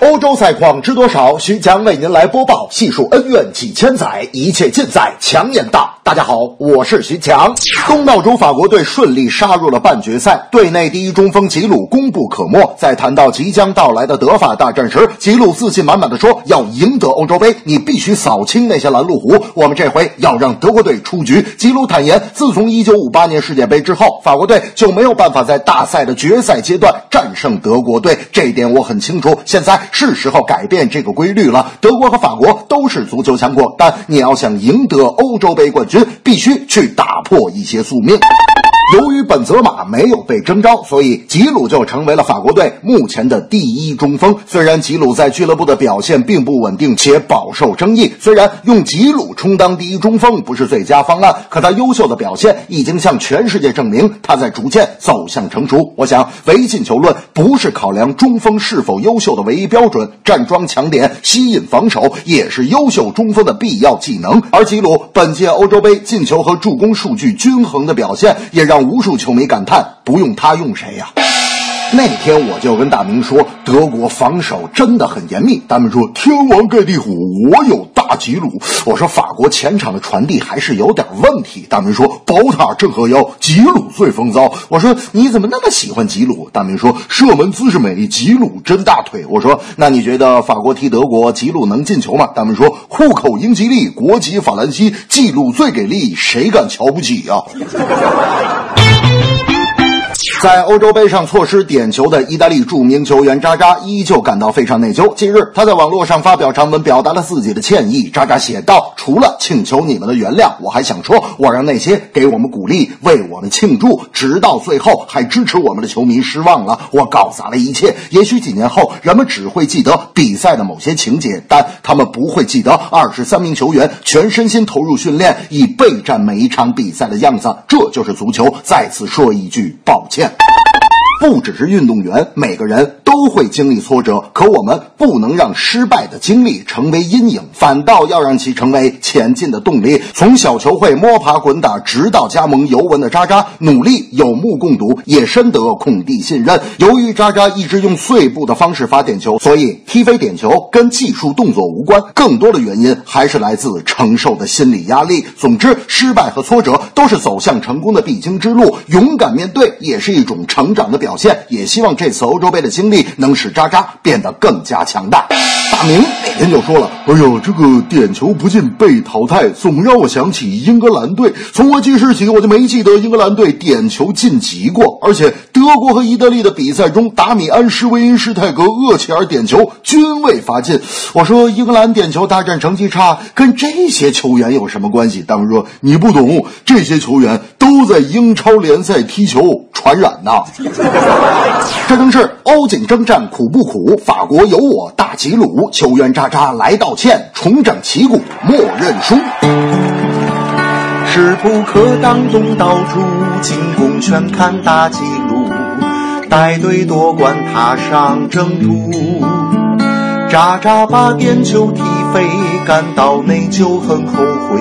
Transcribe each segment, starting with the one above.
欧洲赛况知多少？徐强为您来播报，细数恩怨几千载，一切尽在强言道。大家好，我是徐强。东道主法国队顺利杀入了半决赛，队内第一中锋吉鲁功不可没。在谈到即将到来的德法大战时，吉鲁自信满满的说：“要赢得欧洲杯，你必须扫清那些拦路虎。我们这回要让德国队出局。”吉鲁坦言，自从1958年世界杯之后，法国队就没有办法在大赛的决赛阶段战胜德国队，这点我很清楚。现在是时候改变这个规律了。德国和法国都是足球强国，但你要想赢得欧洲杯冠军。必须去打破一些宿命。由于本泽马没有被征召，所以吉鲁就成为了法国队目前的第一中锋。虽然吉鲁在俱乐部的表现并不稳定且饱受争议，虽然用吉鲁充当第一中锋不是最佳方案，可他优秀的表现已经向全世界证明他在逐渐走向成熟。我想，唯进球论不是考量中锋是否优秀的唯一标准，站桩强点、吸引防守也是优秀中锋的必要技能。而吉鲁本届欧洲杯进球和助攻数据均衡的表现，也让。让无数球迷感叹：不用他用谁呀？那天我就跟大明说，德国防守真的很严密。他们说：“天王盖地虎，我有大吉鲁。”我说：“法国前场的传递还是有点问题。”大明说：“宝塔镇河妖，吉鲁最风骚。”我说：“你怎么那么喜欢吉鲁？”大明说：“射门姿势美，吉鲁真大腿。”我说：“那你觉得法国踢德国，吉鲁能进球吗？”大明说：“户口英吉利，国籍法兰西，记录最给力，谁敢瞧不起呀？”在欧洲杯上错失点球的意大利著名球员扎扎依旧感到非常内疚。近日，他在网络上发表长文，表达了自己的歉意。扎扎写道：“除了请求你们的原谅，我还想说，我让那些给我们鼓励、为我们庆祝，直到最后还支持我们的球迷失望了。我搞砸了一切。也许几年后，人们只会记得比赛的某些情节，但他们不会记得二十三名球员全身心投入训练，以备战每一场比赛的样子。这就是足球。再次说一句抱歉。”不只是运动员，每个人都会经历挫折，可我们不能让失败的经历成为阴影，反倒要让其成为前进的动力。从小球会摸爬滚打，直到加盟尤文的渣渣，努力有目共睹，也深得孔蒂信任。由于渣渣一直用碎步的方式发点球，所以踢飞点球跟技术动作无关，更多的原因还是来自承受的心理压力。总之，失败和挫折都是走向成功的必经之路，勇敢面对也是一种成长的表。现也希望这次欧洲杯的经历能使渣渣变得更加强大。大明那天就说了：“哎呦，这个点球不进被淘汰，总让我想起英格兰队。从我记事起，我就没记得英格兰队点球晋级过。而且德国和意大利的比赛中，达米安·施维因施泰格、厄齐尔点球均未罚进。我说英格兰点球大战成绩差，跟这些球员有什么关系？大明说你不懂，这些球员都在英超联赛踢球，传染呐。”这正是欧锦征战苦不苦？法国有我大吉鲁，球员渣渣来道歉，重整旗鼓莫认输。势不可挡东道主，进攻全看大纪录，带队夺冠踏上征途。渣渣把点球踢飞，感到内疚很后悔，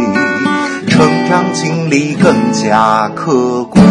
成长经历更加可贵。